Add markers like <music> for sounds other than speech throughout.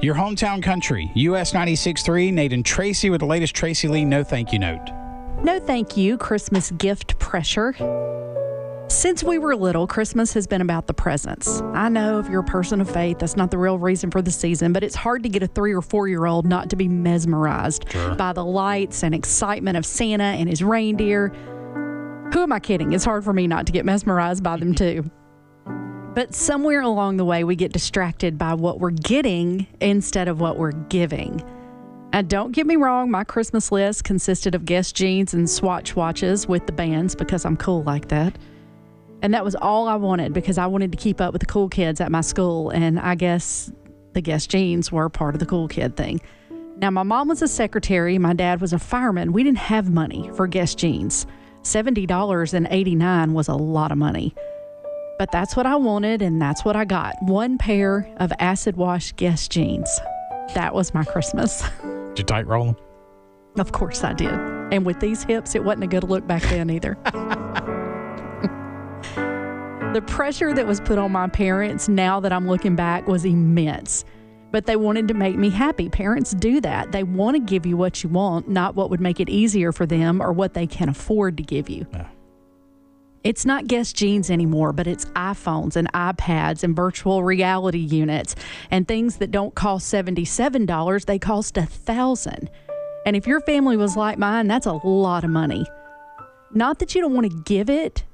Your hometown country, US 96.3, Nate and Tracy with the latest Tracy Lee No Thank You Note. No thank you, Christmas gift pressure. Since we were little, Christmas has been about the presents. I know if you're a person of faith, that's not the real reason for the season, but it's hard to get a three or four year old not to be mesmerized Sure. by the lights and excitement of Santa and his reindeer. Who am I kidding? It's hard for me not to get mesmerized by them <laughs> too. But somewhere along the way, we get distracted by what we're getting instead of what we're giving. And don't get me wrong, my Christmas list consisted of Guess jeans and Swatch watches with the bands because I'm cool like that. And that was all I wanted because I wanted to keep up with the cool kids at my school. And I guess the Guess jeans were part of the cool kid thing. Now, my mom was a secretary, my dad was a fireman. We didn't have money for Guess jeans. $70.89 was a lot of money. But that's what I wanted, and that's what I got. One pair of acid wash Guess jeans. That was my Christmas. <laughs> Did you tight roll them? Of course I did. And with these hips, it wasn't a good look back then either. <laughs> the pressure that was put on my parents now that I'm looking back was immense. But they wanted to make me happy. Parents do that. They want to give you what you want, not what would make it easier for them or what they can afford to give you. Yeah. It's not Guess Jeans anymore, but it's iPhones and iPads and virtual reality units and things that don't cost $77, they cost a thousand. And if your family was like mine, that's a lot of money. Not that you don't want to give it,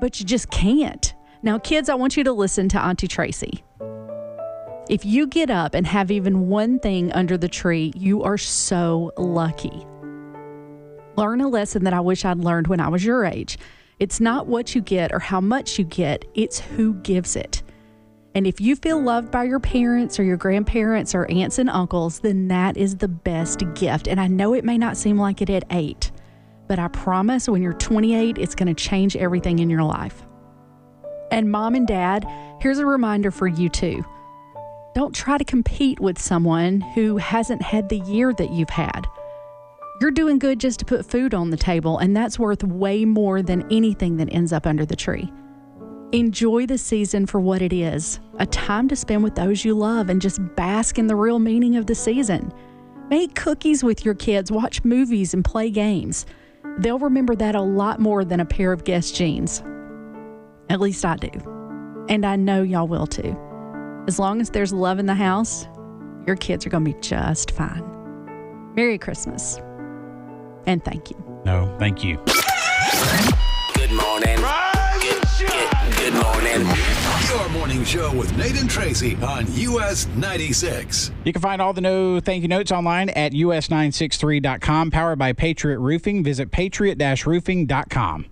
but you just can't. Now, kids, I want you to listen to Auntie Tracy. If you get up and have even one thing under the tree, you are so lucky. Learn a lesson that I wish I'd learned when I was your age. It's not what you get or how much you get, it's who gives it. And if you feel loved by your parents or your grandparents or aunts and uncles, then that is the best gift. And I know it may not seem like it at eight, but I promise when you're 28, it's going to change everything in your life. And mom and dad, here's a reminder for you too. Don't try to compete with someone who hasn't had the year that you've had. You're doing good just to put food on the table, and that's worth way more than anything that ends up under the tree. Enjoy the season for what it is a time to spend with those you love and just bask in the real meaning of the season. Make cookies with your kids, watch movies, and play games. They'll remember that a lot more than a pair of Guess jeans. At least I do. And I know y'all will too. As long as there's love in the house, your kids are going to be just fine. Merry Christmas. And thank you. No, thank you. Good morning. Good, good, good morning. Your morning show with Nate and Tracy on US 96. You can find all the no thank you notes online at us963.com, powered by Patriot Roofing. Visit patriot-roofing.com.